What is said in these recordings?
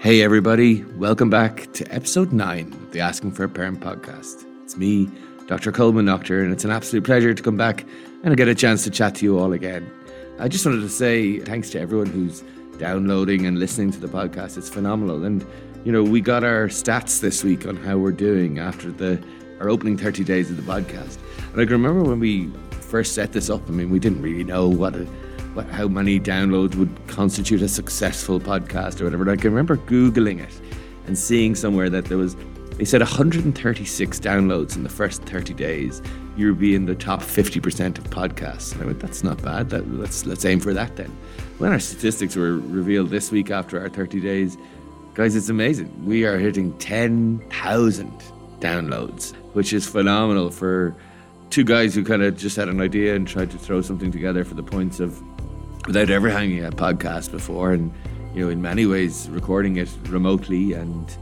Hey, everybody, welcome back to episode nine of the Asking for a Parent podcast. It's me, Dr. Colman Noctor, and it's an absolute pleasure to come back and get a chance to chat to you all again. I just wanted to say thanks to everyone who's downloading and listening to the podcast. It's phenomenal. And, you know, we got our stats this week on how we're doing after the our opening 30 days of the podcast. And I can remember when we first set this up, I mean, we didn't really know what a what, how many downloads would constitute a successful podcast or whatever. And I can remember Googling it and seeing somewhere that there was, they said 136 downloads in the first 30 days. You would be in the top 50% of podcasts. And I went, that's not bad. That, let's, let's aim for that then. When our statistics were revealed this week after our 30 days, guys, it's amazing. We are hitting 10,000 downloads, which is phenomenal for two guys who kind of just had an idea and tried to throw something together for the points of without ever having a podcast before and you know in many ways recording it remotely and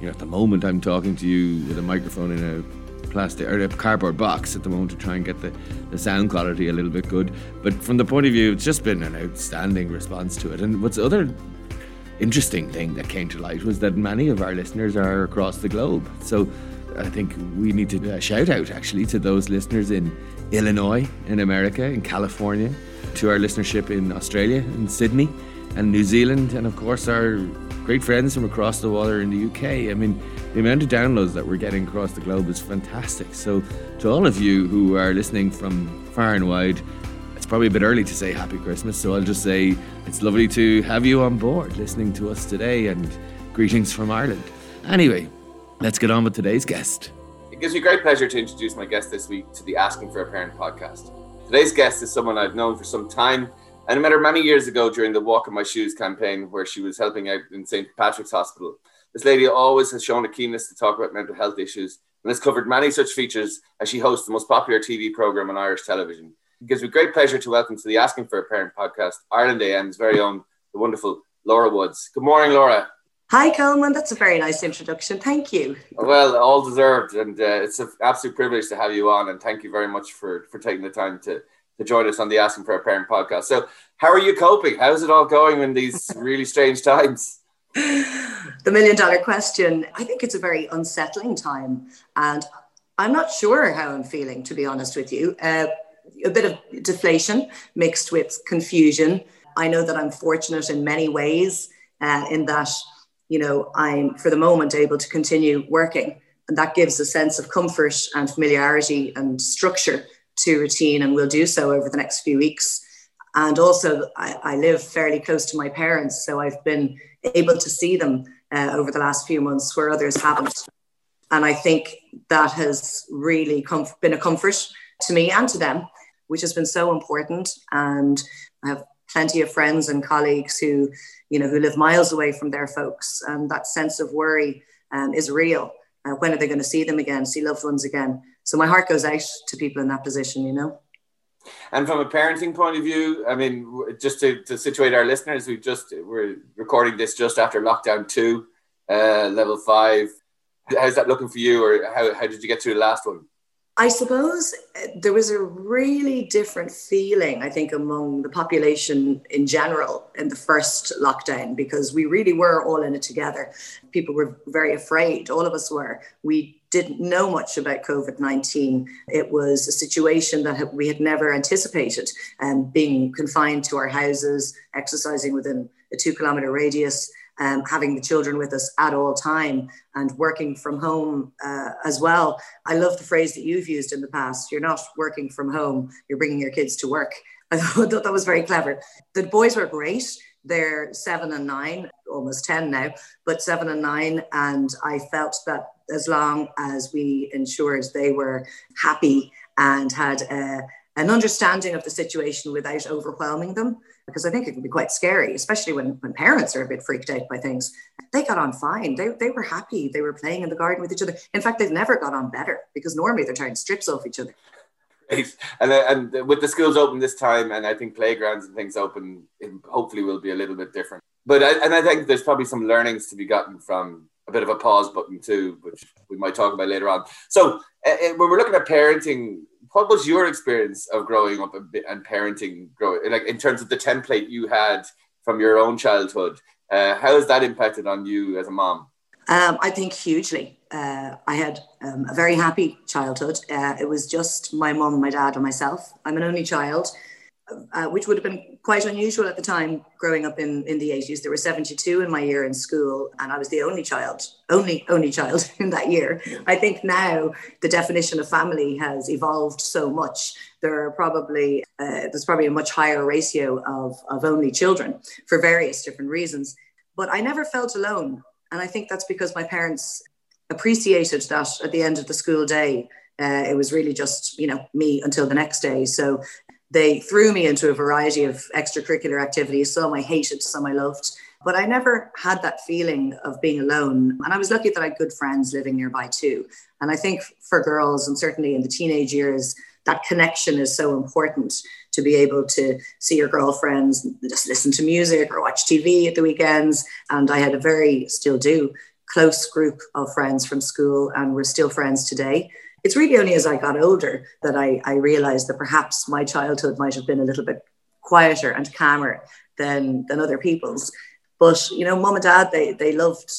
you know at the moment I'm talking to you with a microphone in a plastic or a cardboard box at the moment to try and get the, the sound quality a little bit good. But from the point of view it's just been an outstanding response to it. And what's the other interesting thing that came to light was that many of our listeners are across the globe. So I think we need to uh, shout out actually to those listeners in Illinois, in America, in California, to our listenership in Australia, in Sydney, and New Zealand, and of course our great friends from across the water in the UK. I mean, the amount of downloads that we're getting across the globe is fantastic. So, to all of you who are listening from far and wide, it's probably a bit early to say Happy Christmas. So, I'll just say it's lovely to have you on board listening to us today and greetings from Ireland. Anyway, let's get on with today's guest. It gives me great pleasure to introduce my guest this week to the Asking for a Parent podcast. Today's guest is someone I've known for some time, and I met her many years ago during the Walk in My Shoes campaign, where she was helping out in St. Patrick's Hospital. This lady always has shown a keenness to talk about mental health issues and has covered many such features as she hosts the most popular TV program on Irish television. It gives me great pleasure to welcome to the Asking for a Parent podcast Ireland AM's very own, the wonderful Laura Woods. Good morning, Laura. Hi, Colman. That's a very nice introduction. Thank you. Well, all deserved, and uh, it's an absolute privilege to have you on. And thank you very much for for taking the time to to join us on the Asking for a Parent podcast. So, how are you coping? How's it all going in these really strange times? The million dollar question. I think it's a very unsettling time, and I'm not sure how I'm feeling, to be honest with you. Uh, a bit of deflation mixed with confusion. I know that I'm fortunate in many ways, uh, in that you know, I'm for the moment able to continue working. And that gives a sense of comfort and familiarity and structure to routine, and we'll do so over the next few weeks. And also, I, I live fairly close to my parents, so I've been able to see them uh, over the last few months where others haven't. And I think that has really comf- been a comfort to me and to them, which has been so important. And I have plenty of friends and colleagues who you know, who live miles away from their folks. And that sense of worry um, is real. Uh, when are they going to see them again, see loved ones again? So my heart goes out to people in that position, you know. And from a parenting point of view, I mean, just to, to situate our listeners, we just we're recording this just after lockdown two, uh, level five. How's that looking for you, or how, how did you get through the last one? I suppose uh, there was a really different feeling, I think, among the population in general in the first lockdown because we really were all in it together. People were very afraid, all of us were. We didn't know much about COVID 19. It was a situation that we had never anticipated, and um, being confined to our houses, exercising within a two kilometer radius um, having the children with us at all time and working from home uh, as well. I love the phrase that you've used in the past. You're not working from home, you're bringing your kids to work. I thought that was very clever. The boys were great. They're seven and nine, almost 10 now, but seven and nine. And I felt that as long as we ensured they were happy and had a, an understanding of the situation without overwhelming them, because I think it can be quite scary, especially when, when parents are a bit freaked out by things. They got on fine. They, they were happy. They were playing in the garden with each other. In fact, they've never got on better because normally they're tearing strips off each other. And, uh, and with the schools open this time, and I think playgrounds and things open, hopefully will be a little bit different. But I, and I think there's probably some learnings to be gotten from a bit of a pause button too, which we might talk about later on. So uh, uh when we're looking at parenting what was your experience of growing up and parenting growing like in terms of the template you had from your own childhood Uh, how has that impacted on you as a mom? Um, I think hugely. Uh, I had um, a very happy childhood. Uh, it was just my mom, my dad, and myself. I'm an only child uh, which would have been quite unusual at the time growing up in, in the 80s. There were 72 in my year in school, and I was the only child, only, only child in that year. I think now the definition of family has evolved so much. There are probably, uh, there's probably a much higher ratio of, of only children for various different reasons. But I never felt alone. And I think that's because my parents appreciated that at the end of the school day. Uh, it was really just you know me until the next day so they threw me into a variety of extracurricular activities. Some I hated, some I loved. But I never had that feeling of being alone. And I was lucky that I had good friends living nearby too. And I think for girls, and certainly in the teenage years, that connection is so important to be able to see your girlfriends, just listen to music or watch TV at the weekends. And I had a very, still do, close group of friends from school, and we're still friends today it's really only as I got older that I, I realized that perhaps my childhood might have been a little bit quieter and calmer than than other people's. But you know, mom and dad they they loved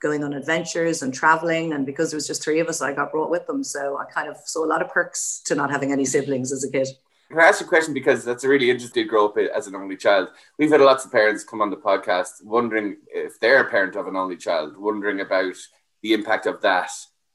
going on adventures and traveling, and because there was just three of us, I got brought with them. So I kind of saw a lot of perks to not having any siblings as a kid. Can I ask you a question because that's a really interesting grow up as an only child. We've had lots of parents come on the podcast wondering if they're a parent of an only child, wondering about the impact of that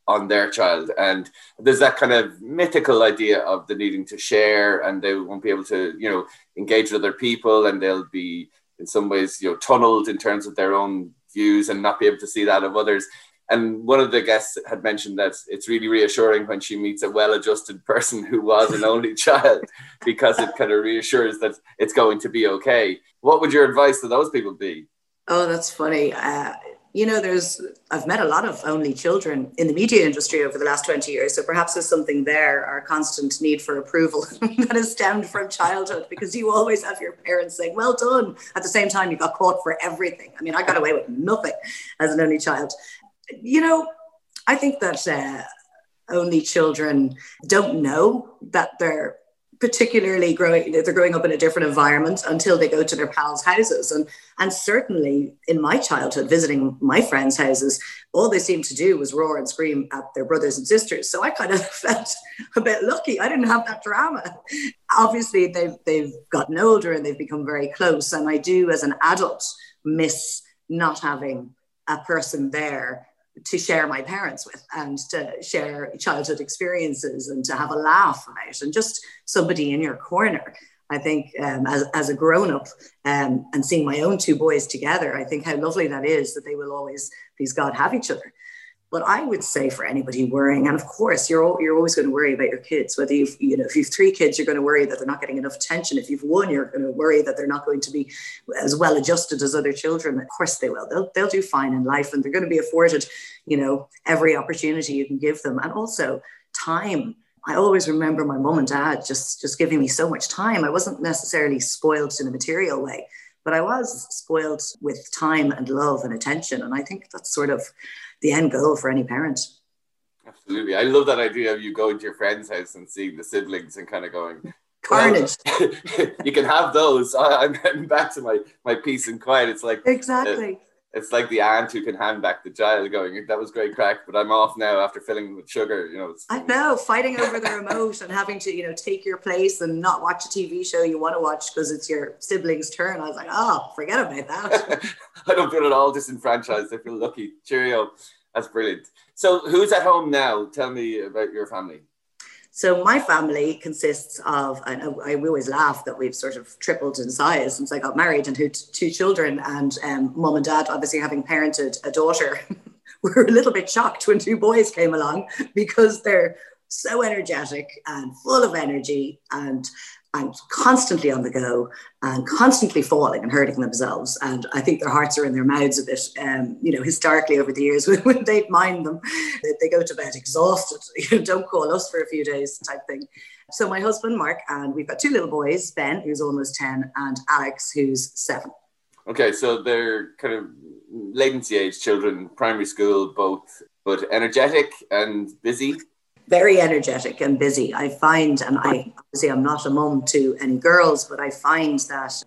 on their child. And there's that kind of mythical idea of the needing to share and they won't be able to you know engage with other people and they'll be in some ways you know tunneled in terms of their own views and not be able to see that of others. And one of the guests had mentioned that it's really reassuring when she meets a well-adjusted person who was an only child because it kind of reassures that it's going to be okay. What would your advice to those people be? Oh that's funny. Uh, you know, there's, I've met a lot of only children in the media industry over the last 20 years. So perhaps there's something there, our constant need for approval that has stemmed from childhood because you always have your parents saying, well done. At the same time, you got caught for everything. I mean, I got away with nothing as an only child. You know, I think that uh, only children don't know that they're particularly growing they're growing up in a different environment until they go to their pals houses. And and certainly in my childhood visiting my friends houses all they seemed to do was roar and scream at their brothers and sisters. So i kind of felt a bit lucky. I didn't have that drama. Obviously they've they've gotten older and they've become very close. And i do as an adult miss not having a person there to share my parents with and to share childhood experiences and to have a laugh about and just somebody in your corner. I think um, as, as a grown up um, and seeing my own two boys together, I think how lovely that is that they will always, please God, have each other. But I would say for anybody worrying, and of course you're you're always going to worry about your kids. Whether you've you know if you've three kids, you're going to worry that they're not getting enough attention. If you've one, you're going to worry that they're not going to be as well adjusted as other children. Of course they will. They'll they'll do fine in life, and they're going to be afforded, you know, every opportunity you can give them, and also time. I always remember my mom and dad just just giving me so much time. I wasn't necessarily spoiled in a material way, but I was spoiled with time and love and attention. And I think that's sort of the end goal for any parent. Absolutely. I love that idea of you going to your friend's house and seeing the siblings and kind of going, carnage. Well, you can have those. I, am back to my, my peace and quiet. It's like, exactly. Uh, it's like the aunt who can hand back the child going, that was great crack, but I'm off now after filling with sugar, you know. I know, fighting over the remote and having to, you know, take your place and not watch a TV show you want to watch because it's your sibling's turn. I was like, oh, forget about that. I don't feel at all disenfranchised. I feel lucky. Cheerio. That's brilliant. So who's at home now? Tell me about your family. So my family consists of, and I, always laugh that we've sort of tripled in size since I got married and had two children, and um, mom and dad obviously having parented a daughter. we were a little bit shocked when two boys came along because they're so energetic and full of energy and and constantly on the go and constantly falling and hurting themselves. And I think their hearts are in their mouths a bit, um, you know, historically over the years when, when they'd mind them, they, they, go to bed exhausted. You know, don't call us for a few days type thing. So my husband, Mark, and we've got two little boys, Ben, who's almost 10, and Alex, who's seven. Okay, so they're kind of latency age children, primary school, both, but energetic and busy very energetic and busy. I find, and I obviously I'm not a mum to any girls, but I find that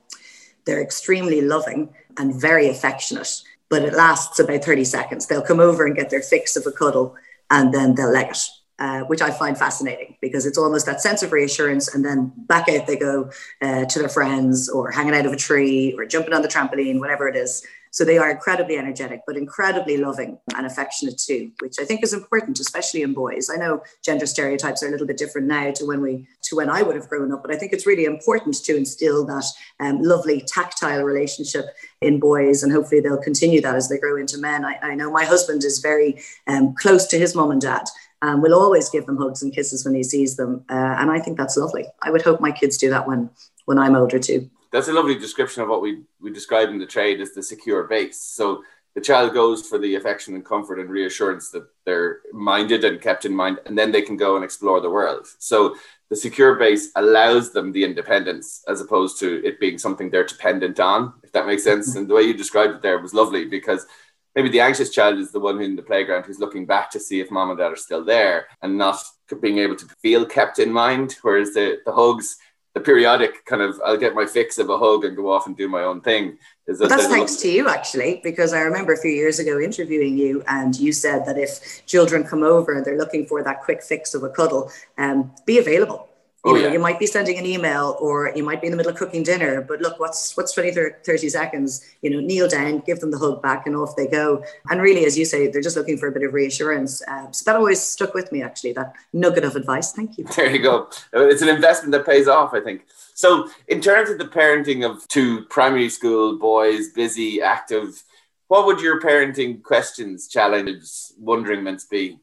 They're extremely loving and very affectionate, but it lasts about 30 seconds. They'll come over and get their fix of a cuddle and then they'll leg it. Uh, which I find fascinating because it's almost that sense of reassurance, and then back out they go uh, to their friends or hanging out of a tree or jumping on the trampoline, whatever it is. So they are incredibly energetic, but incredibly loving and affectionate too, which I think is important, especially in boys. I know gender stereotypes are a little bit different now to when we to when I would have grown up, but I think it's really important to instill that um, lovely tactile relationship in boys, and hopefully they'll continue that as they grow into men. I, I know my husband is very um, close to his mom and dad. Um, will always give them hugs and kisses when he sees them, uh, and I think that's lovely. I would hope my kids do that when when I'm older too that's a lovely description of what we we describe in the trade as the secure base. So the child goes for the affection and comfort and reassurance that they're minded and kept in mind, and then they can go and explore the world. So the secure base allows them the independence as opposed to it being something they're dependent on, if that makes sense. And the way you described it there was lovely because maybe the anxious child is the one in the playground who's looking back to see if mom and dad are still there and not being able to feel kept in mind. Whereas the, the hugs, the periodic kind of I'll get my fix of a hug and go off and do my own thing. Is that that's thanks to you actually, because I remember a few years ago interviewing you, and you said that if children come over and they're looking for that quick fix of a cuddle, um, be available you oh, know, yeah. you might be sending an email or you might be in the middle of cooking dinner, but look, what's what's 20, 30 seconds? You know, kneel down, give them the hug back, and off they go. And really, as you say, they're just looking for a bit of reassurance. Uh, so that always stuck with me, actually, that nugget of advice. Thank you. There you go. It's an investment that pays off, I think. So, in terms of the parenting of two primary school boys, busy, active, what would your parenting questions, challenges, wonderingments be?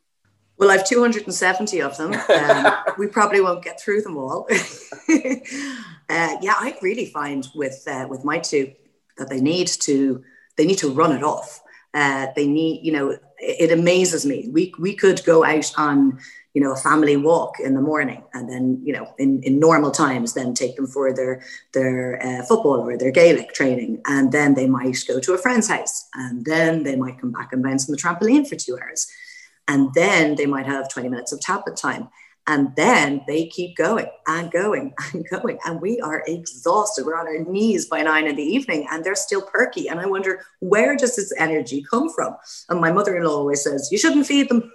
Well, I've 270 of them. Um, we probably won't get through them all. uh, yeah, I really find with uh, with my two that they need to they need to run it off. Uh, they need, you know, it, it, amazes me. We we could go out on, you know, a family walk in the morning, and then, you know, in, in normal times, then take them for their their uh, football or their Gaelic training, and then they might go to a friend's house, and then they might come back and bounce on the trampoline for two hours and then they might have 20 minutes of tablet time. And then they keep going and going and going. And we are exhausted. We're on our knees by nine in the evening and they're still perky. And I wonder, where does this energy come from? And my mother in law always says, you shouldn't feed them.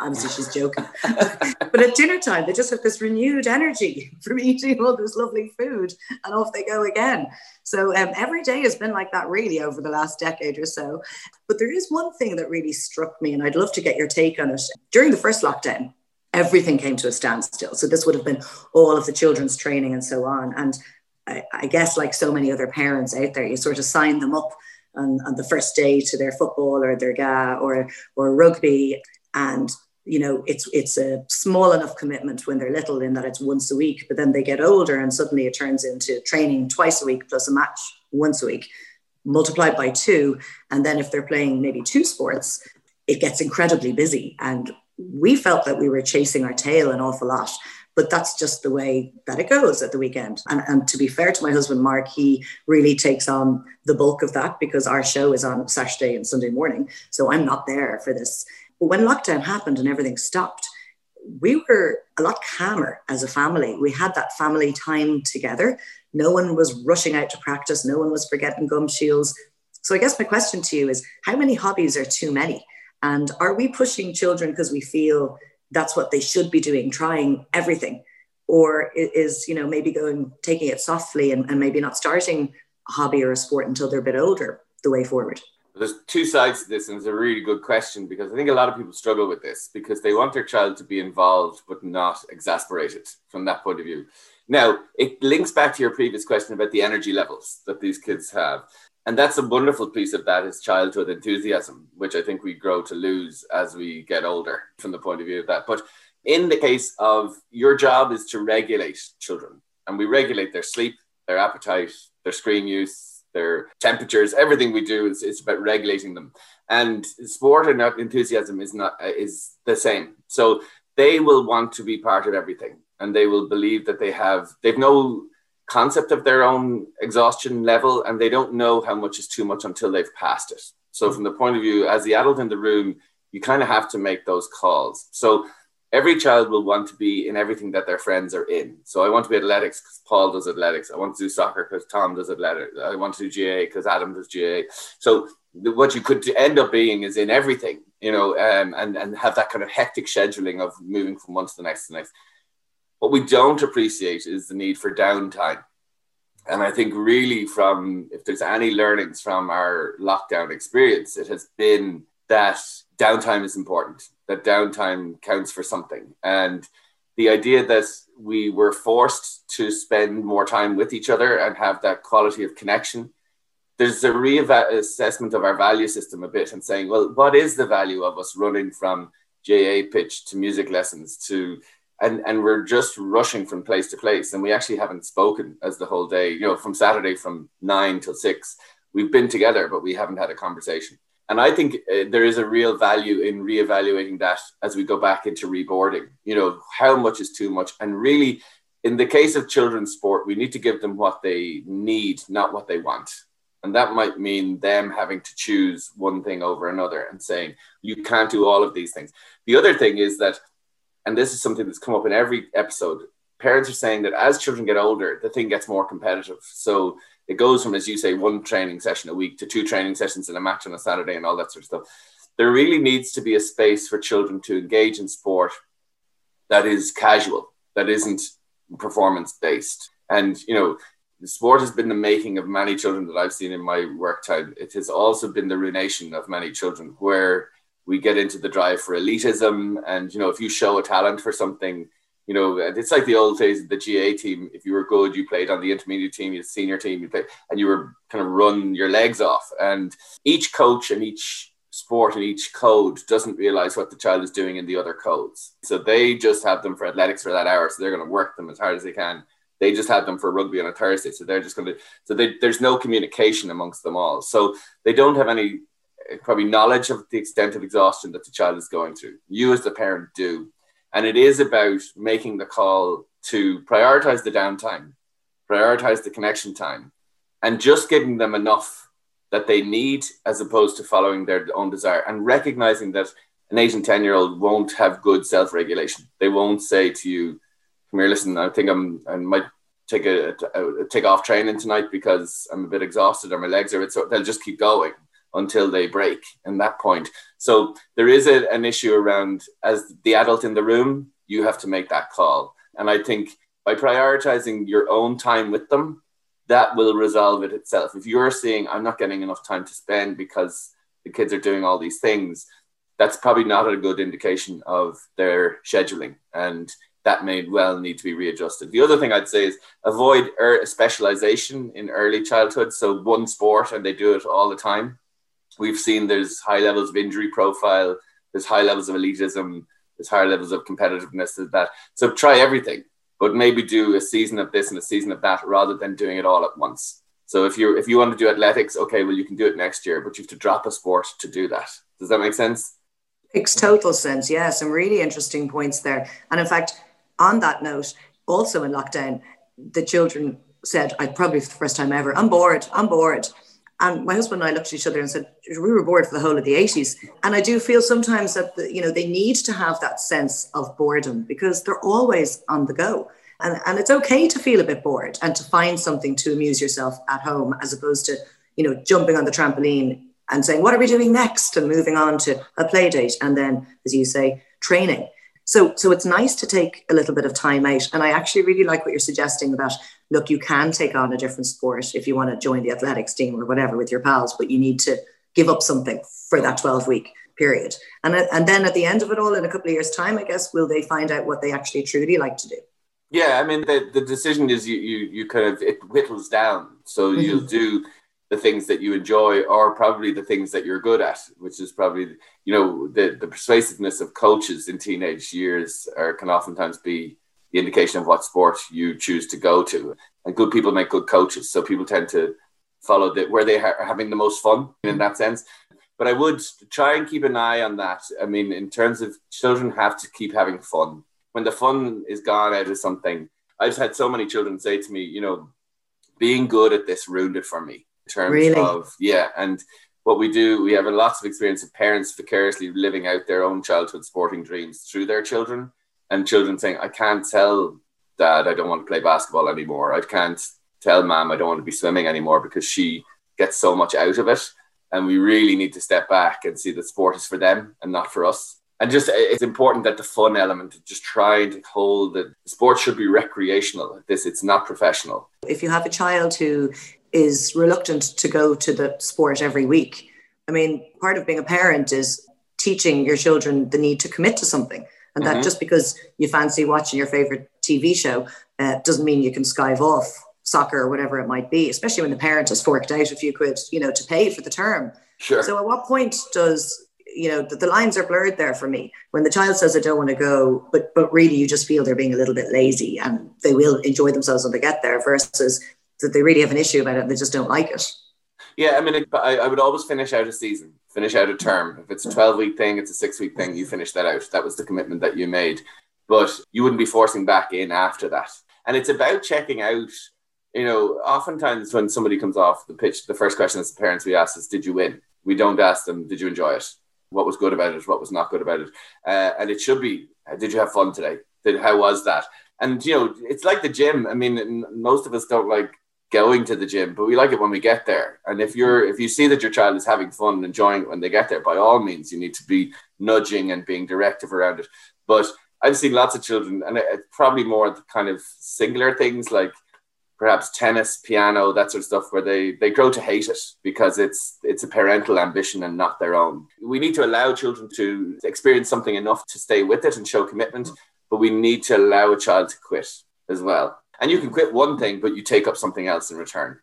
Obviously, she's joking. but at dinner time, they just have this renewed energy from eating all this lovely food and off they go again. So um, every day has been like that really over the last decade or so. But there is one thing that really struck me, and I'd love to get your take on it. During the first lockdown, everything came to a standstill. So this would have been all of the children's training and so on. And I, I guess, like so many other parents out there, you sort of sign them up on, on the first day to their football or their GAA or or rugby, and you know it's it's a small enough commitment when they're little in that it's once a week but then they get older and suddenly it turns into training twice a week plus a match once a week multiplied by two and then if they're playing maybe two sports it gets incredibly busy and we felt that we were chasing our tail an awful lot but that's just the way that it goes at the weekend. And, and, to be fair to my husband, Mark, he really takes on the bulk of that because our show is on Saturday and Sunday morning. So I'm not there for this but when lockdown happened and everything stopped, we were a lot calmer as a family. We had that family time together. No one was rushing out to practice, no one was forgetting gum shields. So I guess my question to you is how many hobbies are too many? And are we pushing children because we feel that's what they should be doing, trying everything? Or is, you know, maybe going, taking it softly and, and maybe not starting a hobby or a sport until they're a bit older the way forward? There's two sides to this, and it's a really good question because I think a lot of people struggle with this because they want their child to be involved but not exasperated from that point of view. Now, it links back to your previous question about the energy levels that these kids have. And that's a wonderful piece of that is childhood enthusiasm, which I think we grow to lose as we get older from the point of view of that. But in the case of your job is to regulate children, and we regulate their sleep, their appetite, their screen use, their temperatures, everything we do is, is about regulating them. And sport and enthusiasm is not is the same. So they will want to be part of everything, and they will believe that they have they've no concept of their own exhaustion level, and they don't know how much is too much until they've passed it. So from the point of view as the adult in the room, you kind of have to make those calls. So every child will want to be in everything that their friends are in. So I want to be athletics because Paul does athletics. I want to do soccer because Tom does athletics. I want to do GAA because Adam does GAA. So what you could end up being is in everything, you know, um, and and have that kind of hectic scheduling of moving from one to the next to the next. What we don't appreciate is the need for downtime. And I think really from if there's any learnings from our lockdown experience, it has been that downtime is important, that downtime counts for something. And the idea that we were forced to spend more time with each other and have that quality of connection there's a reassessment of our value system a bit and saying, well, what is the value of us running from GAA pitch to music lessons to and and we're just rushing from place to place. And we actually haven't spoken as the whole day you know from saturday from 9 till 6 we've been together but we haven't had a conversation and i think uh, there is a real value in reevaluating that as we go back into reboarding. You know how much is too much? And really in the case of children's sport we need to give them what they need not what they want. And that might mean them having to choose one thing over another and saying, you can't do all of these things. The other thing is that, and this is something that's come up in every episode, parents are saying that as children get older, the thing gets more competitive. So it goes from, as you say, one training session a week to two training sessions and a match on a Saturday and all that sort of stuff. There really needs to be a space for children to engage in sport that is casual, that isn't performance based. And, you know, sport has been the making of many children that I've seen in my work time. It has also been the ruination of many children where we get into the drive for elitism. And, you know, if you show a talent for something, you know, it's like the old days of the GAA team. If you were good, you played on the intermediate team, you senior team, you played, and you were kind of run your legs off. And each coach and each sport and each code doesn't realize what the child is doing in the other codes. So they just have them for athletics for that hour. So they're going to work them as hard as they can they just have them for rugby on a Thursday, so they're just going to. So they, there's no communication amongst them all. So they don't have any probably knowledge of the extent of exhaustion that the child is going through. You as the parent do, and it is about making the call to prioritize the downtime, prioritize the connection time, and just giving them enough that they need as opposed to following their own desire and recognizing that an eight and 10 year old won't have good self regulation. They won't say to you, come here, listen, I think I'm, I might take a, a, take off training tonight because I'm a bit exhausted or my legs are, so they'll just keep going until they break in that point. So there is a, an issue around as the adult in the room, you have to make that call. And I think by prioritizing your own time with them, that will resolve it itself. If you're seeing, I'm not getting enough time to spend because the kids are doing all these things, that's probably not a good indication of their scheduling. And that may well need to be readjusted. The other thing I'd say is avoid er- specialization in early childhood. So one sport and they do it all the time. We've seen there's high levels of injury profile, there's high levels of elitism, there's higher levels of competitiveness of that. So try everything, but maybe do a season of this and a season of that rather than doing it all at once. So if you if you want to do athletics, okay, well you can do it next year, but you have to drop a sport to do that. Does that make sense? Makes total sense. Yeah, some really interesting points there. And in fact, on that note, also in lockdown, the children said, I probably for the first time ever, I'm bored, I'm bored. And my husband and I looked at each other and said, we were bored for the whole of the 80s. And I do feel sometimes that, the, you know, they need to have that sense of boredom because they're always on the go. And, and it's okay to feel a bit bored and to find something to amuse yourself at home as opposed to, you know, jumping on the trampoline and saying, what are we doing next? And moving on to a play date. And then, as you say, training. So, so it's nice to take a little bit of time out. And I actually really like what you're suggesting that, look, you can take on a different sport if you want to join the athletics team or whatever with your pals, but you need to give up something for that 12 week period. And, and then at the end of it all, in a couple of years' time, I guess, will they find out what they actually truly like to do? Yeah, I mean, the, the decision is you, you, you kind of, it whittles down. So mm-hmm. you'll do the things that you enjoy or probably the things that you're good at which is probably you know the, the persuasiveness of coaches in teenage years are, can oftentimes be the indication of what sport you choose to go to. And good people make good coaches so people tend to follow the, where they are having the most fun in that sense. But i would try and keep an eye on that. I mean in terms of children have to keep having fun. When the fun is gone out of something i've had so many children say to me you know being good at this ruined it for me in terms really? of yeah and what we do we have lots of experience of parents vicariously living out their own childhood sporting dreams through their children and children saying, I can't tell dad I don't want to play basketball anymore. I can't tell mom I don't want to be swimming anymore because she gets so much out of it. And we really need to step back and see that sport is for them and not for us. And just it's important that the fun element, just trying to hold that sport should be recreational. This it's not professional. If you have a child who is reluctant to go to the sport every week, I mean, part of being a parent is teaching your children the need to commit to something. And that mm-hmm. just because you fancy watching your favorite TV show uh, doesn't mean you can skive off soccer or whatever it might be, especially when the parent has forked out a few quid, you know, to pay for the term. Sure. So at what point does you know the, the lines are blurred there for me when the child says i don't want to go but but really you just feel they're being a little bit lazy and they will enjoy themselves when they get there versus that they really have an issue about it and they just don't like it yeah i mean I, I would always finish out a season finish out a term if it's a 12 week thing it's a six week thing you finish that out that was the commitment that you made but you wouldn't be forcing back in after that and it's about checking out you know, oftentimes when somebody comes off the pitch, the first question as parents we ask is, "Did you win?" We don't ask them, "Did you enjoy it?" What was good about it? What was not good about it? Uh, and it should be, "Did you have fun today? Did how was that?" And you know, it's like the gym. I mean, most of us don't like going to the gym, but we like it when we get there. And if you're if you see that your child is having fun and enjoying it when they get there, by all means, you need to be nudging and being directive around it. But I've seen lots of children, and it's probably more the kind of singular things like perhaps tennis, piano, that sort of stuff, where they they grow to hate it because it's it's a parental ambition and not their own. We need to allow children to experience something enough to stay with it and show commitment, but we need to allow a child to quit as well. And you can quit one thing, but you take up something else in return.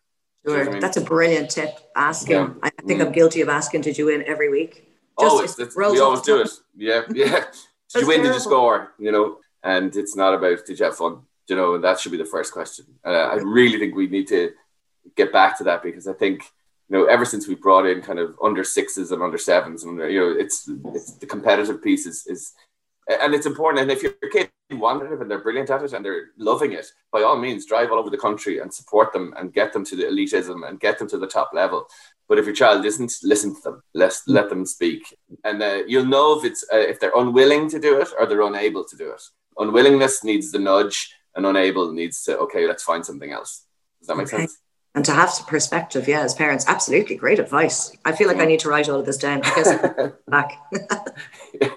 Sure, I mean? that's a brilliant tip. Asking, yeah. I think mm. I'm guilty of asking, "Did you win every week?" Just always, we always do it. Yeah, yeah. did you win? Terrible. Did you score? You know, and it's not about did you have fun you know, and that should be the first question. Uh, I really think we need to get back to that because I think you know ever since we brought in kind of under sixes and under sevens and you know it's it's the competitive piece is is and it's important. And if your kid want it and they're brilliant at it and they're loving it, by all means, drive all over the country and support them and get them to the elitism and get them to the top level. But if your child isn't, listen to them. Let let them speak, and uh, you'll know if it's uh, if they're unwilling to do it or they're unable to do it. Unwillingness needs the nudge and unable needs to okay let's find something else does that make okay. sense and to have some perspective yeah as parents absolutely great advice i feel like i need to write all of this down because back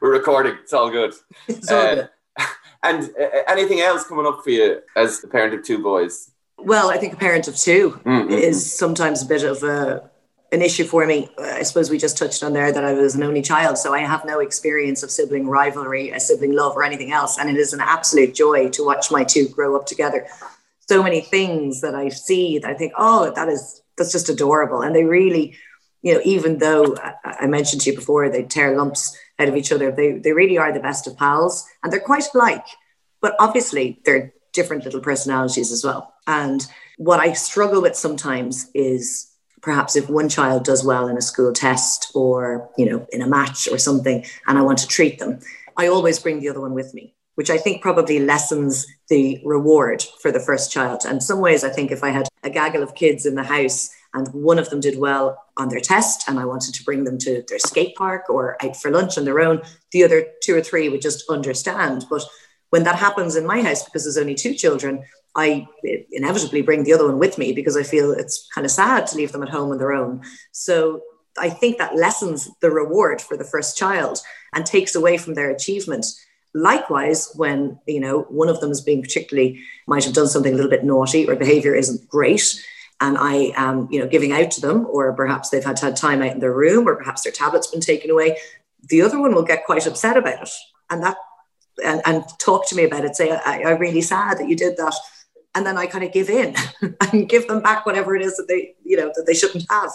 we're recording it's all good, it's all uh, good. and uh, anything else coming up for you as a parent of two boys well i think a parent of 2 mm-hmm. is sometimes a bit of a an issue for me. I suppose we just touched on there that I was an only child, so I have no experience of sibling rivalry, a sibling love, or anything else. And it is an absolute joy to watch my two grow up together. So many things that I see that I think, oh, that is that's just adorable. And they really, you know, even though I mentioned to you before, they tear lumps out of each other, they they really are the best of pals, and they're quite alike. But obviously, they're different little personalities as well. And what I struggle with sometimes is perhaps if one child does well in a school test or you know in a match or something and i want to treat them i always bring the other one with me which i think probably lessens the reward for the first child and some ways i think if i had a gaggle of kids in the house and one of them did well on their test and i wanted to bring them to their skate park or out for lunch on their own the other two or three would just understand but when that happens in my house because there's only two children I inevitably bring the other one with me because I feel it's kind of sad to leave them at home on their own. So I think that lessens the reward for the first child and takes away from their achievement. Likewise, when you know one of them is being particularly might have done something a little bit naughty or behavior isn't great, and I am you know giving out to them, or perhaps they've had have time out in their room, or perhaps their tablet's been taken away, the other one will get quite upset about it, and that and, and talk to me about it. Say, I, I'm really sad that you did that and then I kind of give in and give them back whatever it is that they, you know, that they shouldn't have.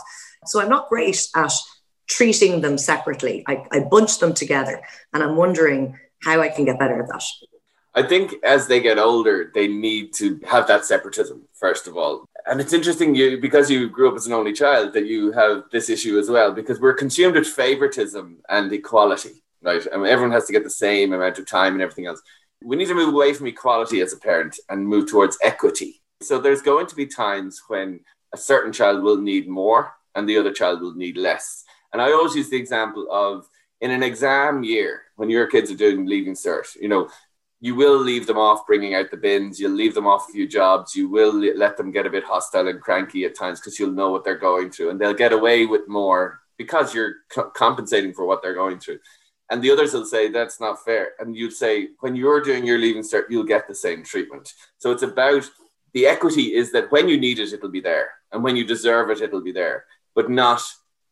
So I'm not great at treating them separately. I, I bunch them together, and I'm wondering how I can get better at that. I think as they get older, they need to have that separatism first of all. And it's interesting you because you grew up as an only child that you have this issue as well because we're consumed with favoritism and equality, right? I mean, everyone has to get the same amount of time and everything else we need to move away from equality as a parent and move towards equity. So there's going to be times when a certain child will need more and the other child will need less. And I always use the example of in an exam year when your kids are doing leaving cert, you know, you will leave them off bringing out the bins. You'll leave them off a few jobs. You will let them get a bit hostile and cranky at times because you'll know what they're going through, and they'll get away with more because you're co- compensating for what they're going through. And the others will say that's not fair, and you'd say when you're doing your leaving cert, you'll get the same treatment. So it's about the equity is that when you need it, it'll be there, and when you deserve it, it'll be there, but not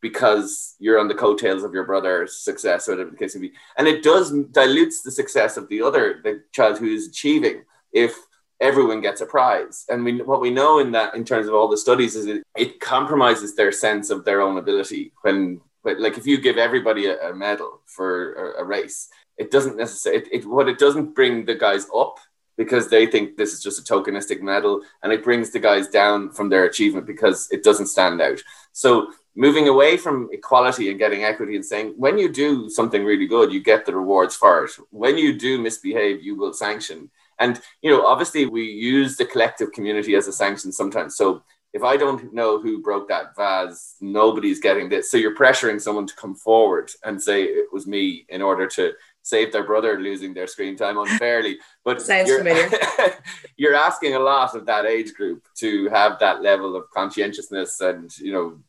because you're on the coattails of your brother's success, or the case may be. And it does dilutes the success of the other, the child who is achieving, if everyone gets a prize. And we, what we know in that, in terms of all the studies, is it, it compromises their sense of their own ability. When, when like, if you give everybody a, a medal for a, a, race, it doesn't necessarily. It, it, what it doesn't bring the guys up because they think this is just a tokenistic medal, and it brings the guys down from their achievement because it doesn't stand out. So moving away from equality and getting equity and saying when you do something really good you get the rewards for it. When you do misbehave you will sanction. And you know obviously we use the collective community as a sanction sometimes. So if i don't know who broke that vase nobody's getting this. So you're pressuring someone to come forward and say it was me in order to save their brother losing their screen time unfairly. But Sounds you're, familiar. you're asking a lot of that age group to have that level of conscientiousness and you know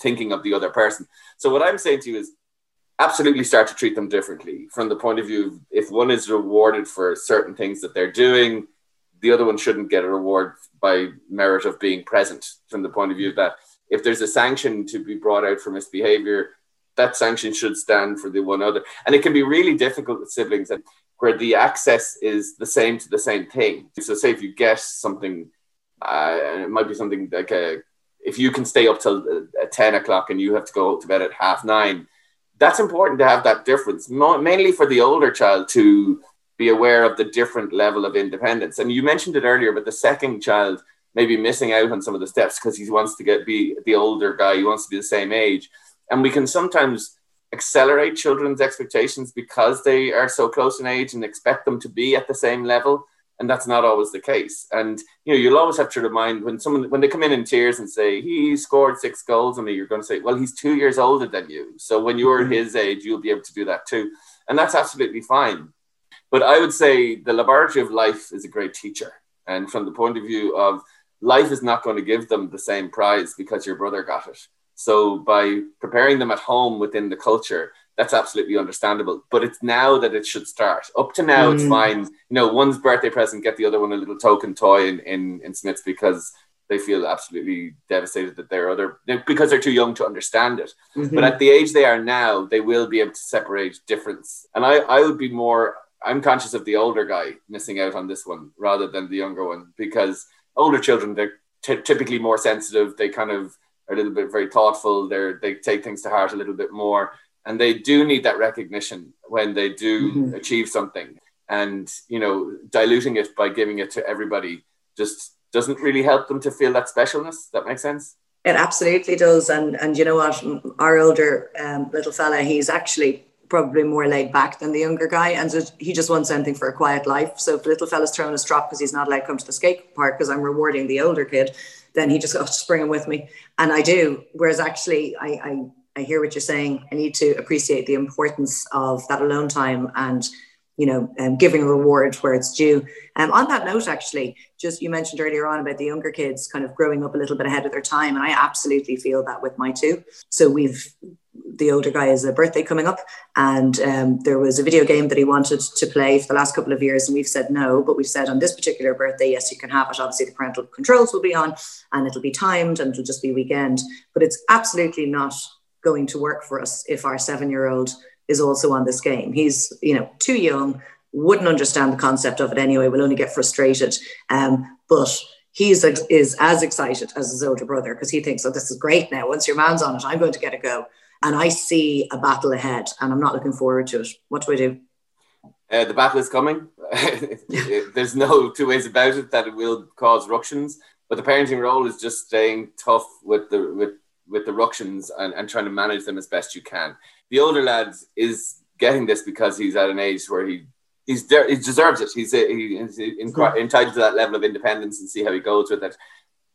thinking of the other person. So what I'm saying to you is absolutely start to treat them differently from the point of view if one is rewarded for certain things that they're doing, the other one shouldn't get a reward by merit of being present from the point of view that if there's a sanction to be brought out for misbehavior, that sanction should stand for the one other. And it can be really difficult with siblings and where the access is the same to the same thing. So say if you get something, uh, it might be something like a if you can stay up till uh, 10 o'clock and you have to go to bed at half nine, that's important to have that difference, mainly for the older child to be aware of the different level of independence. And you mentioned it earlier, but the second child may be missing out on some of the steps because he wants to get be the older guy, he wants to be the same age. And we can sometimes accelerate children's expectations because they are so close in age and expect them to be at the same level and that's not always the case. And you know, you'll always have to remind when someone when they come in in tears and say he scored six goals me, you're going to say, well, he's two years older than you. So when you're mm-hmm. his age, you'll be able to do that too, and that's absolutely fine. But I would say the laboratory of life is a great teacher, and from the point of view of life is not going to give them the same prize because your brother got it. So by preparing them at home within the culture, that's absolutely understandable. But it's now that it should start. Up to now, mm. it's fine. You know, one's birthday present, get the other one a little token toy in, in, in Smyths because they feel absolutely devastated that they're other because they're too young to understand it. Mm-hmm. But at the age they are now, they will be able to separate difference. And I, I would be more I'm conscious of the older guy missing out on this one rather than the younger one because older children they're t- typically more sensitive. They kind of are a little bit very thoughtful. They're they take things to heart a little bit more and they do need that recognition when they do mm-hmm. achieve something. And you know diluting it by giving it to everybody just doesn't really help them to feel that specialness. That makes sense? It absolutely does. And and you know what? Our older um, little fella he's actually probably more laid back than the younger guy. And so he just wants something for a quiet life. So if the little fella's throwing a strop because he's not allowed to come to the skate park because i'm rewarding the older kid then he just goes to bring him with me. And i do. Whereas actually i i I hear what you're saying. I need to appreciate the importance of that alone time and you know, um, giving a reward where it's due. Um, on that note, actually, just you mentioned earlier on about the younger kids kind of growing up a little bit ahead of their time, and I absolutely feel that with my two. So we've the older guy has a birthday coming up, and um, there was a video game that he wanted to play for the last couple of years, and we've said no, but we've said on this particular birthday, yes, you can have it. Obviously, the parental controls will be on, and it'll be timed, and it'll just be weekend. But it's absolutely not going to work for us if our seven year old is also on this game. He's, you know, too young, wouldn't understand the concept of it anyway, will only get frustrated. Um, but he's is as excited as his older brother because he thinks, oh, this is great now. Once your man's on it, I'm going to get a go. And I see a battle ahead and I'm not looking forward to it. What do I do? Uh, the battle is coming. There's no two ways about it that it will cause ructions. But the parenting role is just staying tough with the with with the ructions and, and trying to manage them as best you can. The older lads is getting this because he's at an age where he he's there, he deserves it. He's, he, he's entitled to that level of independence and see how he goes with it.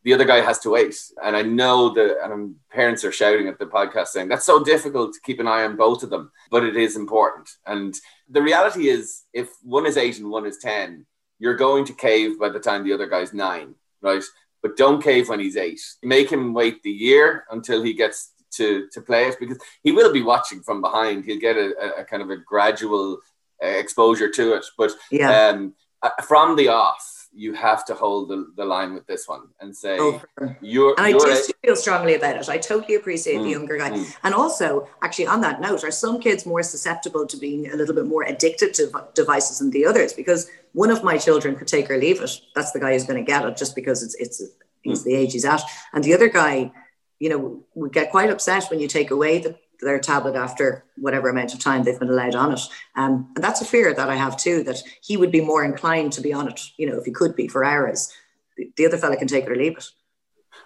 the other guy has to wait. And I know that and parents are shouting at the podcast saying that's so difficult to keep an eye on both of them, but it is important. And the reality is, if one is eight and one is 10, you're going to cave by the time the other guy's nine, right? But don't cave when he's eight. Make him wait the year until he gets to, to play it because he will be watching from behind. He'll get a, a kind of a gradual uh, exposure to it. But yeah. um, uh, from the off, you have to hold the, the line with this one and say oh, you're and you're I just feel strongly about it. I totally appreciate mm, the younger guy. Mm. And also, actually, on that note, are some kids more susceptible to being a little bit more addicted to devices than the others? Because one of my children could take or leave it. That's the guy who's going to get it just because it's it's he's the age he's at. And the other guy, you know, would get quite upset when you take away the their tablet after whatever amount of time they've been allowed on it. Um, and that's a fear that I have too, that he would be more inclined to be on it, you know, if he could be for hours. The, the other fella can take it or leave it.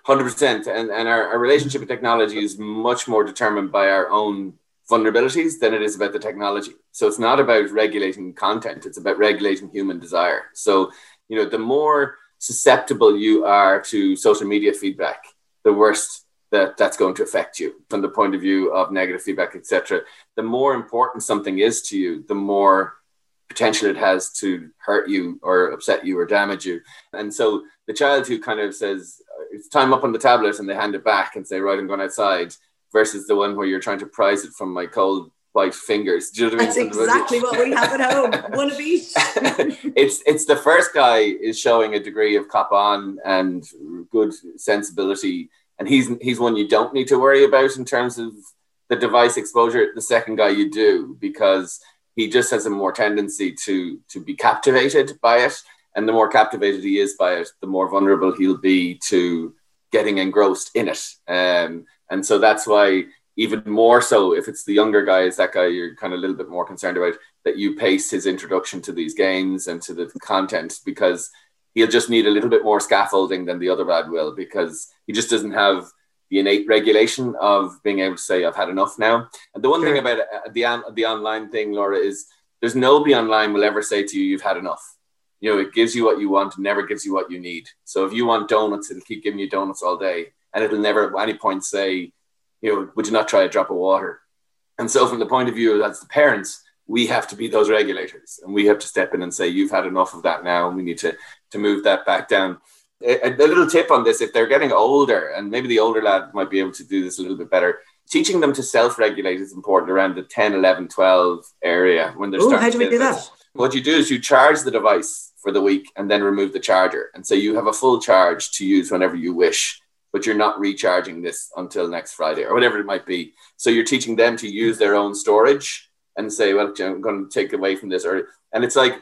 100%. And, and our, our relationship with technology is much more determined by our own vulnerabilities than it is about the technology. So it's not about regulating content, it's about regulating human desire. So, you know, the more susceptible you are to social media feedback, the worse that that's going to affect you from the point of view of negative feedback, etc. The more important something is to you, the more potential it has to hurt you or upset you or damage you. And so the child who kind of says, it's time up on the tablet and they hand it back and say, right, I'm going outside, versus the one where you're trying to prize it from my cold white fingers. Do you know what That's I mean? exactly what we have at home. One of each. it's it's the first guy is showing a degree of cop on and good sensibility and he's he's one you don't need to worry about in terms of the device exposure. The second guy you do because he just has a more tendency to to be captivated by it, and the more captivated he is by it, the more vulnerable he'll be to getting engrossed in it. Um, and so that's why even more so if it's the younger guy is that guy you're kind of a little bit more concerned about that you pace his introduction to these games and to the content because he'll just need a little bit more scaffolding than the other lad will because he just doesn't have the innate regulation of being able to say I've had enough now. And the one sure. thing about uh, the the online thing, Laura, is there's nobody online will ever say to you you've had enough. You know, it gives you what you want, never gives you what you need. So if you want donuts, it'll keep giving you donuts all day, and it'll never at any point say, you know, would you not try a drop of water? And so, from the point of view as the parents, we have to be those regulators, and we have to step in and say, you've had enough of that now, and we need to to move that back down. A, a, little tip on this if they're getting older, and maybe the older lad might be able to do this a little bit better, teaching them to self regulate is important around the 10, 11, 12 area when they're Ooh, starting. How do we do that? What you do is you charge the device for the week and then remove the charger. And so you have a full charge to use whenever you wish, but you're not recharging this until next Friday or whatever it might be. So you're teaching them to use their own storage and say, well, I'm going to take away from this. Or, and it's like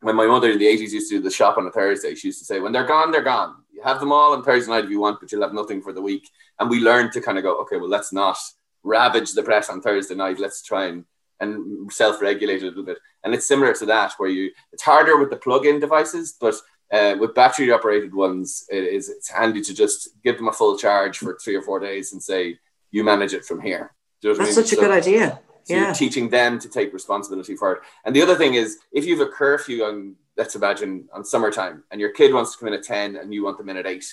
when my mother in the 80s used to do the shop on a Thursday, she used to say, when they're gone, they're gone. You have them all on Thursday night if you want, but you'll have nothing for the week. And we learned to kind of go, okay, well, let's not ravage the press on Thursday night. Let's try and, and self-regulate a little bit. And it's similar to that, where you, it's harder with the plug-in devices, but uh, with battery operated ones, it is, it's handy to just give them a full charge for three or four days and say, you manage it from here. You know That's I mean? such so, a good idea. So yeah. you're teaching them to take responsibility for it. And the other thing is, if you have a curfew on, let's imagine, on summertime, and your kid wants to come in at 10 and you want them in at 8,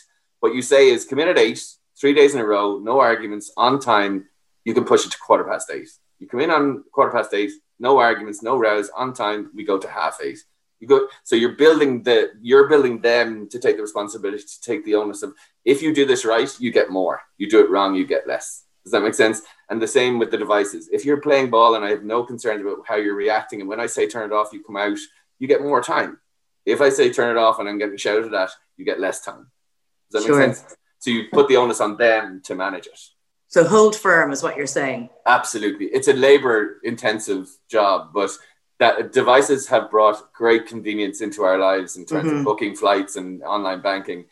what you say is come in at 8, three days in a row, no arguments, on time, you can push it to quarter past 8. You come in on quarter past 8, no arguments, no rows, on time, we go to half 8. You go, so you're building the you're building them to take the responsibility to take the onus of if you do this right, you get more. You do it wrong, you get less. Does that make sense? And the same with the devices. If you're playing ball and I have no concerns about how you're reacting, and when I say turn it off, you come out, you get more time. If I say turn it off and I'm getting shouted at, you get less time. Does that sure. make sense? So you put the onus on them to manage it. So hold firm is what you're saying. Absolutely. It's a labor intensive job, but that devices have brought great convenience into our lives in terms mm-hmm. of booking flights and online banking.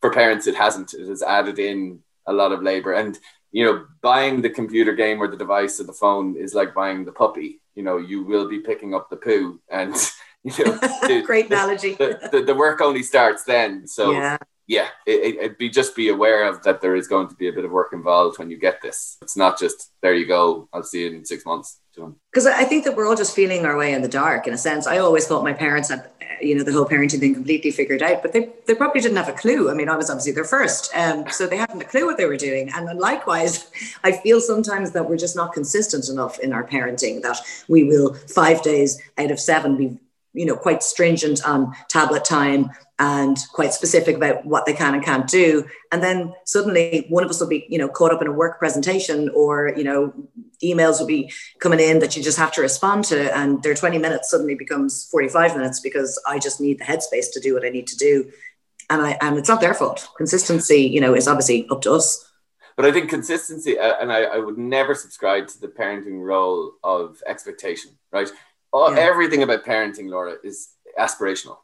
For parents, it hasn't. It has added in a lot of labor. And you know, buying the computer game or the device or the phone is like buying the puppy. You know, you will be picking up the poo, and you know, the, great analogy. The, the, the, work only starts then. So, yeah. Yeah, it, would be just be aware of that there is going to be a bit of work involved when you get this. It's not just there you go. I'll see you in six months. Because I think that we're all just feeling our way in the dark in a sense. I always thought my parents had, you know, the whole parenting thing completely figured out, but they, they probably didn't have a clue. I mean, I was obviously their first, um, so they hadn't a clue what they were doing. And likewise, I feel sometimes that we're just not consistent enough in our parenting. That we will five days out of seven be you know quite stringent on tablet time and quite specific about what they can and can't do and then suddenly one of us will be you know caught up in a work presentation or you know emails will be coming in that you just have to respond to and their 20 minutes suddenly becomes 45 minutes because i just need the headspace to do what i need to do and i and it's not their fault consistency you know is obviously up to us but I think consistency, uh, and I, I, would never subscribe to the parenting role of expectation, right? All, yeah. Everything about parenting, Laura, is aspirational.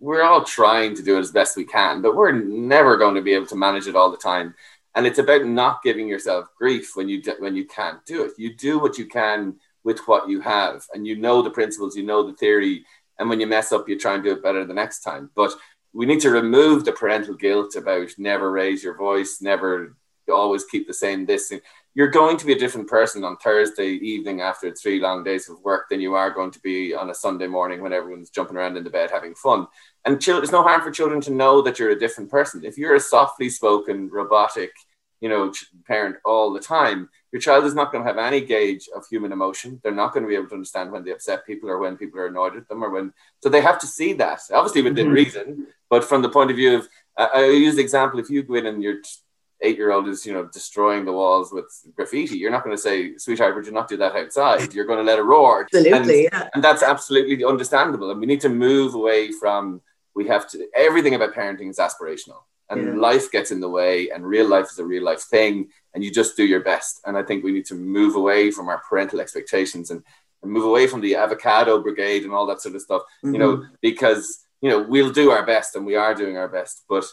We're all trying to do it as best we can, but we're never going to be able to manage it all the time. And it's about not giving yourself grief when you when you can't do it. You do what you can with what you have, and you know the principles, you know the theory, and when you mess up, you try and do it better the next time. But we need to remove the parental guilt about never raise your voice, never always keep the same distance you're going to be a different person on Thursday evening after three long days of work than you are going to be on a Sunday morning when everyone's jumping around in the bed having fun. And children, there's no harm for children to know that you're a different person. If you're a softly spoken, robotic, you know, parent all the time, your child is not going to have any gauge of human emotion. They're not going to be able to understand when they upset people or when people are annoyed at them or when. So they have to see that, obviously within mm-hmm. reason, but from the point of view of, I use the example if you go in and you're eight year old is you know destroying the walls with graffiti you're not going to say sweetheart would you not do that outside you're going to let it roar absolutely and, yeah. and that's absolutely understandable and we need to move away from we have to everything about parenting is aspirational and yeah. life gets in the way and real life is a real life thing and you just do your best and i think we need to move away from our parental expectations and, and move away from the avocado brigade and all that sort of stuff mm-hmm. you know mm-hmm. because you know we'll do our best and we are doing our best but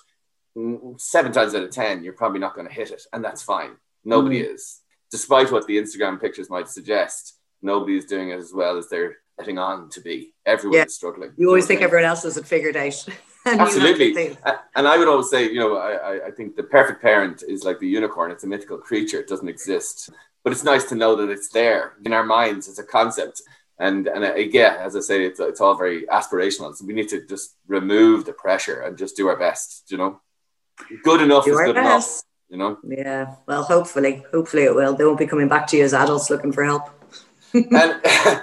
seven times out of ten, you're probably not going to hit it, and that's fine. Nobody mm. is, despite what the Instagram pictures might suggest. Nobody is doing it as well as they're letting on to be. Everyone yeah. is struggling. You always think everyone else has it figured out. Absolutely, and I would always say, you know, I, I think the perfect parent is like the unicorn. It's a mythical creature. It doesn't exist, but it's nice to know that it's there in our minds. It's a concept and and uh, yeah, as I say, it's, it's all very aspirational. So we need to just remove the pressure and just do our best. You know good enough Do is good best. enough. You know. Yeah. Well, hopefully, hopefully it will. They won't be coming back to you as adults looking for help. and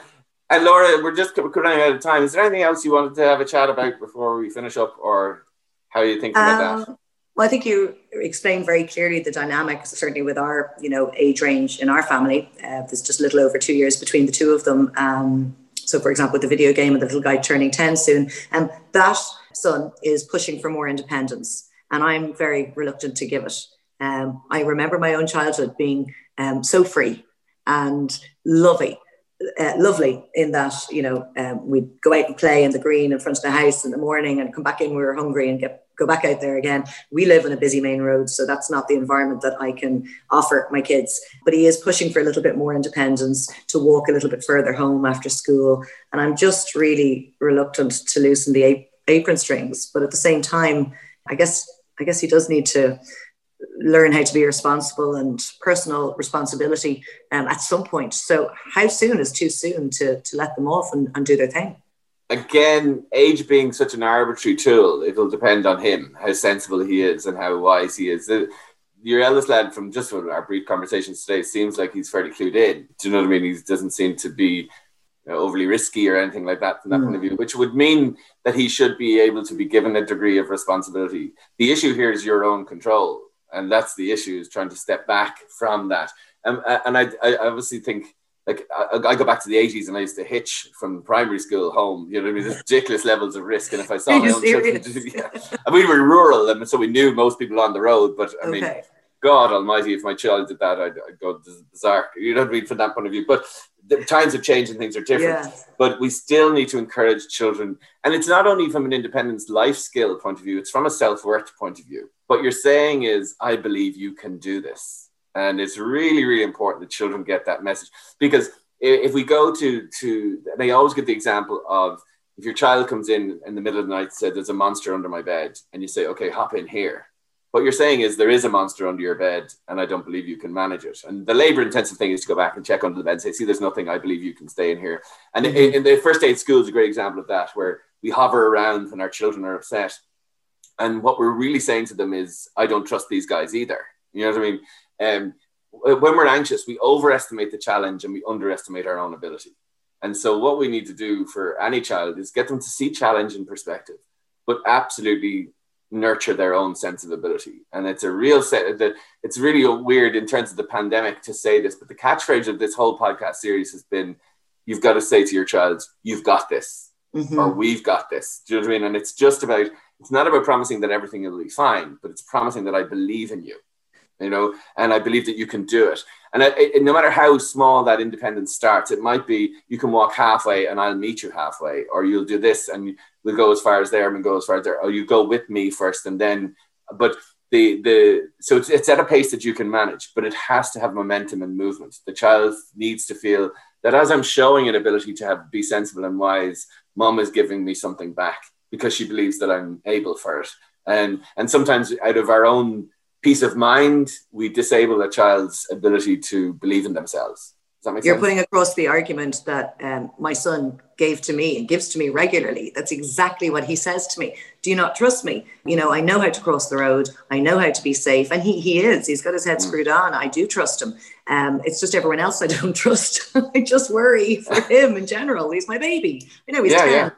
and Laura, we're just running out of time. Is there anything else you wanted to have a chat about before we finish up, or how are you thinking um, about that? Um, well, I think you explained very clearly the dynamics, certainly with our, you know, age range in our family. Uh, there's just a little over two years between the two of them. Um, so, for example, with the video game and the little guy turning 10 soon, and that son is pushing for more independence and I'm very reluctant to give it. Um, I remember my own childhood being um, so free and lovely, uh, lovely in that you know um, we'd go out and play in the green in front of the house in the morning and come back in we were hungry and get go back out there again. We live in a busy main road, so that's not the environment that I can offer my kids. But he is pushing for a little bit more independence to walk a little bit further home after school, and I'm just really reluctant to loosen the apron strings. But at the same time, I guess I guess he does need to learn how to be responsible and personal responsibility um, at some point. So, how soon is too soon to, to let them off and, and do their thing? Again, age being such an arbitrary tool, it'll depend on him, how sensible he is and how wise he is. your eldest lad, from just from our brief conversations today, seems like he's fairly clued in. Do you know what I mean? He doesn't seem to be overly risky or anything like that from that mm. point of view, which would mean that he should be able to be given a degree of responsibility. The issue here is your own control, and that's the issue is trying to step back from that. Um, and I, I obviously think like I, I, go back to the 80s and I used to hitch from primary school home. You know what I mean? There's ridiculous levels of risk. And if I saw my own children, yeah. and we were rural, and so we knew most people on the road. But I okay. mean, God Almighty, if my child did that, I'd, I'd go bizarre. You know what I mean? From that point of view, but the times have changed and things are different. Yeah. But we still need to encourage children, and it's not only from an independence life skill point of view; it's from a self worth point of view. What you're saying is, I believe you can do this, and it's really, really important that children get that message because if we go to to, they always give the example of if your child comes in in the middle of the night and said, There's a monster under my bed, and you say, Okay, hop in here. What you're saying is there is a monster under your bed, and I don't believe you can manage it. And the labor intensive thing is to go back and check under the bed and say, See, there's nothing. I believe you can stay in here. And mm-hmm. in, the first aid school is a great example of that, where we hover around when our children are upset. And what we're really saying to them is, I don't trust these guys either. You know what I mean? Um, when we're anxious, we overestimate the challenge and we underestimate our own ability. And so, what we need to do for any child is get them to see challenge in perspective, but absolutely nurture their own sense of ability. And it's a real set that it's really weird in terms of the pandemic to say this, but the catchphrase of this whole podcast series has been you've got to say to your child, you've got this, mm-hmm. or we've got this. Do you know what I mean? And it's just about, it's not about promising that everything will be fine, but it's promising that I believe in you you know, and I believe that you can do it. And it, it, no matter how small that independence starts, it might be you can walk halfway and I'll meet you halfway, or you'll do this and we'll go as far as there and go as far as there, or you go with me first and then. But the the so it's, it's at a pace that you can manage, but it has to have momentum and movement. The child needs to feel that as I'm showing an ability to have be sensible and wise, mom is giving me something back because she believes that I'm able for it. And and sometimes out of our own peace of mind, we disable a child's ability to believe in themselves. You're sense? putting across the argument that um, my son gave to me and gives to me regularly. That's exactly what he says to me. Do you not trust me? You know, I know how to cross the road. I know how to be safe. And he, he is. He's got his head mm. screwed on. I do trust him. Um, it's just everyone else I don't trust. I just worry for him in general. He's my baby. I know he's yeah, 10. Yeah.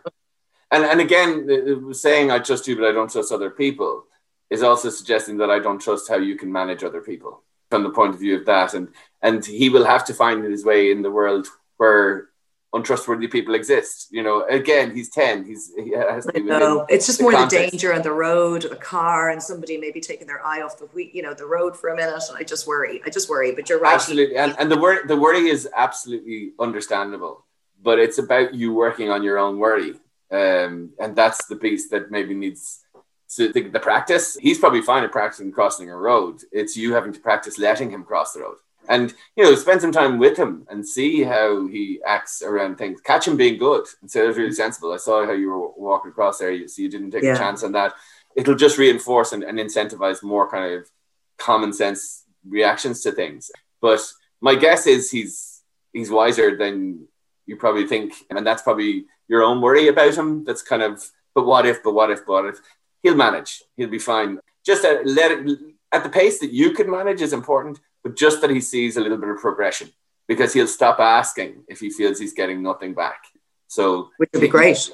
And, and again, saying I trust you, but I don't trust other people is also suggesting that I don't trust how you can manage other people from the point of view of that. And and he will have to find his way in the world where untrustworthy people exist. You know, again, he's 10. He's he has to no, it's just the more context. the danger on the road, or the car, and somebody maybe taking their eye off the you know, the road for a minute. And I just worry. I just worry. But you're right. Absolutely. And and the worry the worry is absolutely understandable. But it's about you working on your own worry. Um, and that's the piece that maybe needs so the, the practice, he's probably fine at practicing crossing a road. It's you having to practice letting him cross the road. And you know, spend some time with him and see how he acts around things. Catch him being good and it was really sensible. I saw how you were walking across there, you so you didn't take yeah. a chance on that. It'll just reinforce and, and incentivize more kind of common sense reactions to things. But my guess is he's he's wiser than you probably think, and that's probably your own worry about him. That's kind of, but what if, but what if, but what if? he'll manage. He'll be fine. Just uh, let it at the pace that you can manage is important, but just that he sees a little bit of progression because he'll stop asking if he feels he's getting nothing back. So which would be great.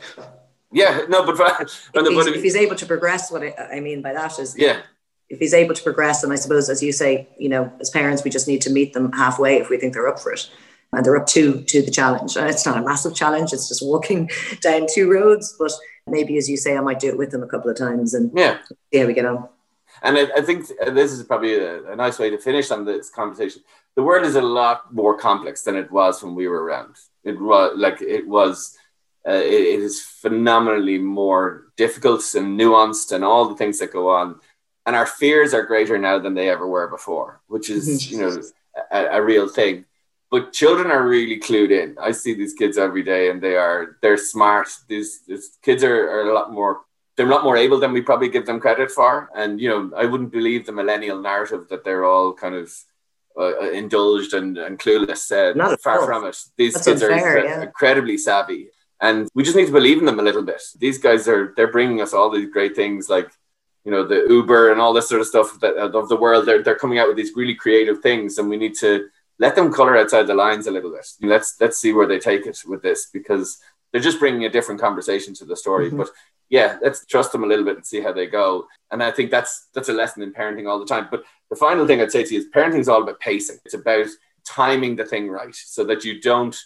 Yeah, no, but, if, he's, if he's able to progress, what I, mean by that is yeah. If he's able to progress, and I suppose, as you say, you know, as parents, we just need to meet them halfway if we think they're up for it and they're up to to the challenge. And it's not a massive challenge; it's just walking down two roads. But maybe, as you say, I might do it with them a couple of times and yeah, see how we get on. And I, I think this is probably a, a, nice way to finish on this conversation. The world is a lot more complex than it was when we were around. It was like it was. Uh, it, it is phenomenally more difficult and nuanced, and all the things that go on. And our fears are greater now than they ever were before, which is you know a, a real thing but children are really clued in. I see these kids every day, and they are they're smart. These, these kids are, are a lot more they're a lot more able than we probably give them credit for. And you know, I wouldn't believe the millennial narrative that they're all kind of uh, uh indulged and, and clueless. Uh, Not far from it. These That's kids unfair, are yeah. incredibly savvy, and we just need to believe in them a little bit. These guys are they're bringing us all these great things like you know the Uber and all this sort of stuff that of the world. They're they're coming out with these really creative things, and we need to let them color outside the lines a little bit. Let's let's see where they take it with this because they're just bringing a different conversation to the story. Mm-hmm. But yeah, let's trust them a little bit and see how they go. And I think that's that's a lesson in parenting all the time. But the final thing I'd say to you is parenting is all about pacing. It's about timing the thing right so that you don't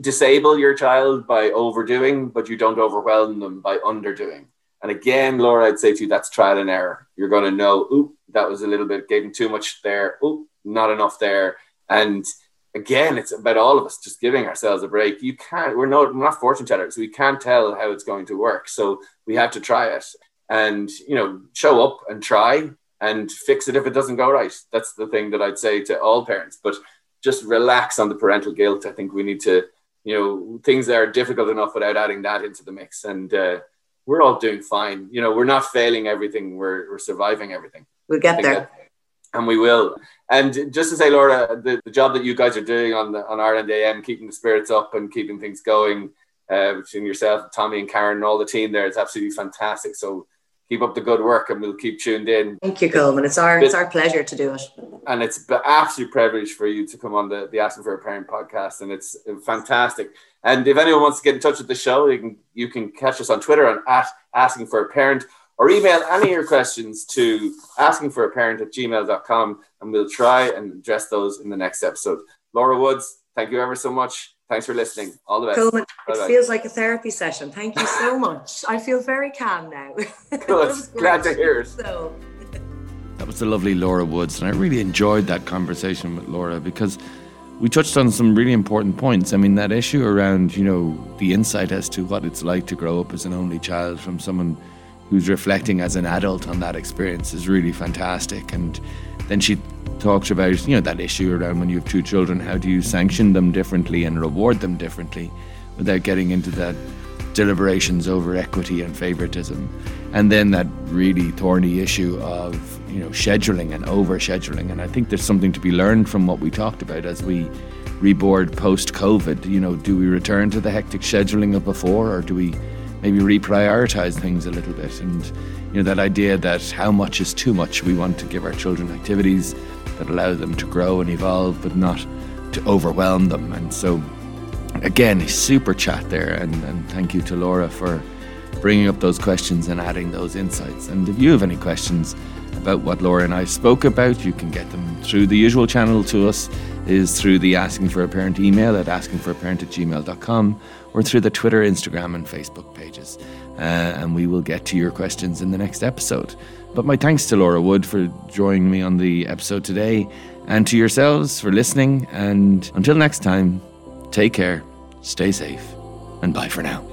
disable your child by overdoing, but you don't overwhelm them by underdoing. And again, Laura, I'd say to you, that's trial and error. You're going to know, oop, that was a little bit, gave him too much there. Oop, not enough there and again, it's about all of us just giving ourselves a break. You can't, we're not, we're not fortune tellers. So we can't tell how it's going to work. So we have to try it and, you know, show up and try and fix it if it doesn't go right. That's the thing that I'd say to all parents, but just relax on the parental guilt. I think we need to, you know things that are difficult enough without adding that into the mix. And uh, we're all doing fine. You know, we're not failing everything. We're we're surviving everything. We'll get there. That, and we will. And just to say, Laura, the, the job that you guys are doing on the on Ireland AM, keeping the spirits up and keeping things going, uh, between yourself, Tommy, and Karen, and all the team there, it's absolutely fantastic. So keep up the good work, and we'll keep tuned in. Thank you, Colman. It's our it's our pleasure to do it. And it's an absolute privilege for you to come on the the Asking for a Parent podcast, and it's fantastic. And if anyone wants to get in touch with the show, you can you can catch us on Twitter on at Asking for a Parent or email any of your questions to asking for a parent at gmail.com and we'll try and address those in the next episode. Laura Woods, thank you ever so much. Thanks for listening. All the best. Colman, it feels like a therapy session. Thank you so much. I feel very calm now. Good. Glad to hear it. So. That was the lovely Laura Woods, and I really enjoyed that conversation with Laura because we touched on some really important points. I mean, that issue around, you know, the insight as to what it's like to grow up as an only child from someone who's reflecting as an adult on that experience is really fantastic. And then she talks about, you know, that issue around when you have two children, how do you sanction them differently and reward them differently without getting into that deliberations over equity and favoritism. And then that really thorny issue of, you know, scheduling and over scheduling. And I think there's something to be learned from what we talked about as we reboard post COVID. You know, do we return to the hectic scheduling of before or do we maybe reprioritize things a little bit and you know that idea that how much is too much we want to give our children activities that allow them to grow and evolve but not to overwhelm them. And so again super chat there and, and thank you to laura for bringing up those questions and adding those insights. And if you have any questions about what laura and i spoke about you can get them through the usual channel to us is through the asking for a parent email at askingforaparent at gmail.com or through the Twitter, Instagram, and Facebook pages. Uh, and we will get to your questions in the next episode. But my thanks to Laura Wood for joining me on the episode today, and to yourselves for listening. And until next time, take care, stay safe, and bye for now.